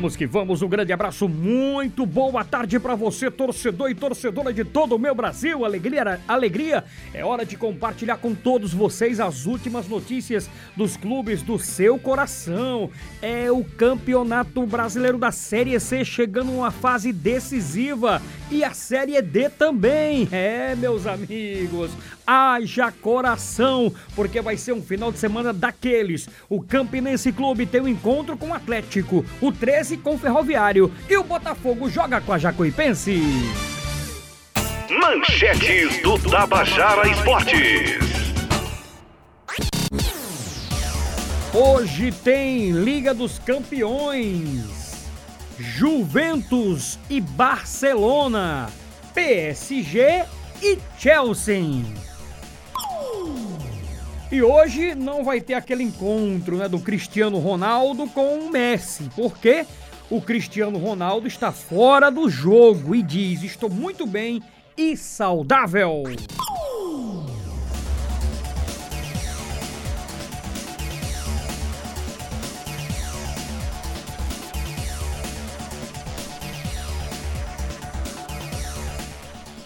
Vamos que vamos, um grande abraço, muito boa tarde para você, torcedor e torcedora de todo o meu Brasil. Alegria, alegria. É hora de compartilhar com todos vocês as últimas notícias dos clubes do seu coração. É o Campeonato Brasileiro da Série C chegando uma fase decisiva e a Série D também. É, meus amigos, haja coração, porque vai ser um final de semana daqueles. O Campinense Clube tem um encontro com o Atlético, o 13 com o Ferroviário e o Botafogo joga com a Jacuipense. Manchetes do Tabajara Esportes. Hoje tem Liga dos Campeões. Juventus e Barcelona, PSG e Chelsea. E hoje não vai ter aquele encontro né, do Cristiano Ronaldo com o Messi, porque o Cristiano Ronaldo está fora do jogo e diz: Estou muito bem e saudável.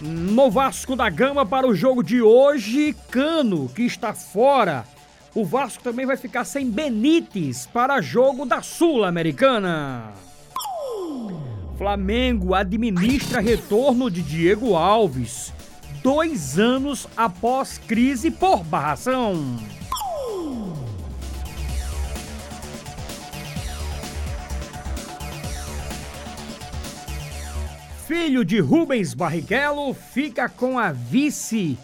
No Vasco da Gama para o jogo de hoje, Cano, que está fora. O Vasco também vai ficar sem Benítez para jogo da Sul-Americana. Flamengo administra retorno de Diego Alves, dois anos após crise por barração. Filho de Rubens Barrichello, fica com a vice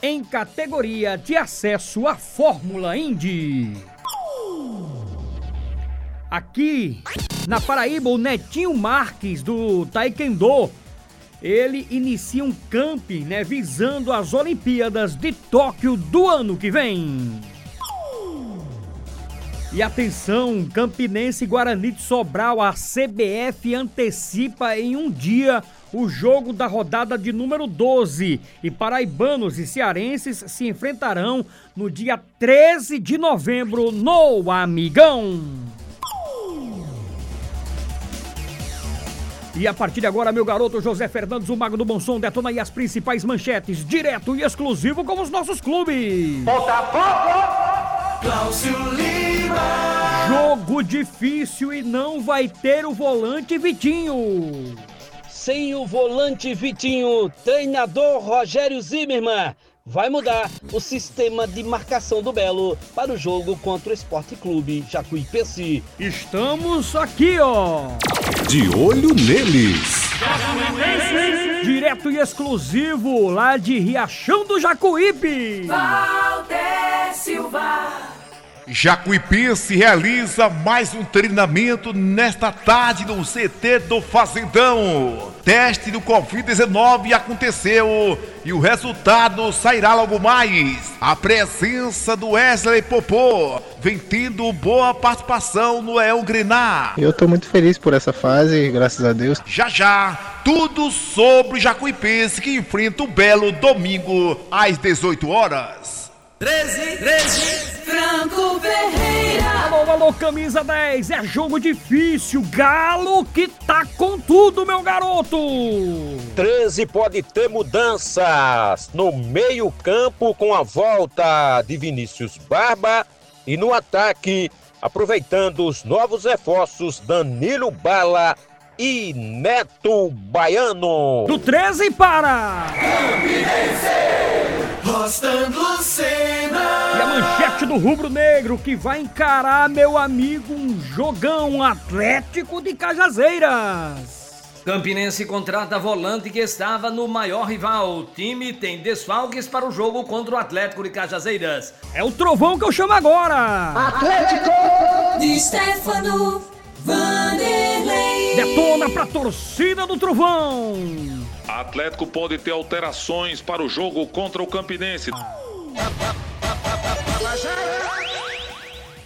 em categoria de acesso à Fórmula Indy. Aqui na Paraíba, o Netinho Marques do Taekwondo, ele inicia um camping, né, visando as Olimpíadas de Tóquio do ano que vem. E atenção, Campinense e Guarani de Sobral, a CBF antecipa em um dia o jogo da rodada de número 12 e paraibanos e cearenses se enfrentarão no dia 13 de novembro no Amigão. E a partir de agora, meu garoto José Fernandes, o Mago do Bom Som, detona aí as principais manchetes, direto e exclusivo com os nossos clubes. Botafogo! Cláudio Lima! Jogo difícil e não vai ter o volante Vitinho. Sem o volante Vitinho, treinador Rogério Zimmermann vai mudar o sistema de marcação do Belo para o jogo contra o Esporte Clube Jacuipense. Estamos aqui, ó. De olho neles. Direto e exclusivo lá de Riachão do Jacuípe. Silva. Jacuipense realiza mais um treinamento nesta tarde no CT do Fazendão. Teste do Covid-19 aconteceu e o resultado sairá logo mais. A presença do Wesley Popô vem tendo boa participação no Leão Grenar. Eu tô muito feliz por essa fase, graças a Deus. Já já, tudo sobre o Jacuipense que enfrenta o Belo domingo às 18 horas. 13, 13, Franco Ferreira. Alô, alô, camisa 10, é jogo difícil. Galo que tá com tudo, meu garoto. 13 pode ter mudanças no meio-campo com a volta de Vinícius Barba e no ataque, aproveitando os novos reforços Danilo Bala e Neto Baiano. Do 13 para. Rostando E a manchete do Rubro Negro que vai encarar, meu amigo, um jogão Atlético de Cajazeiras. Campinense contrata volante que estava no maior rival. O time tem desfalques para o jogo contra o Atlético de Cajazeiras. É o trovão que eu chamo agora. De Stefano. Vanderlei. Detona pra torcida do trovão. Atlético pode ter alterações para o jogo contra o Campinense.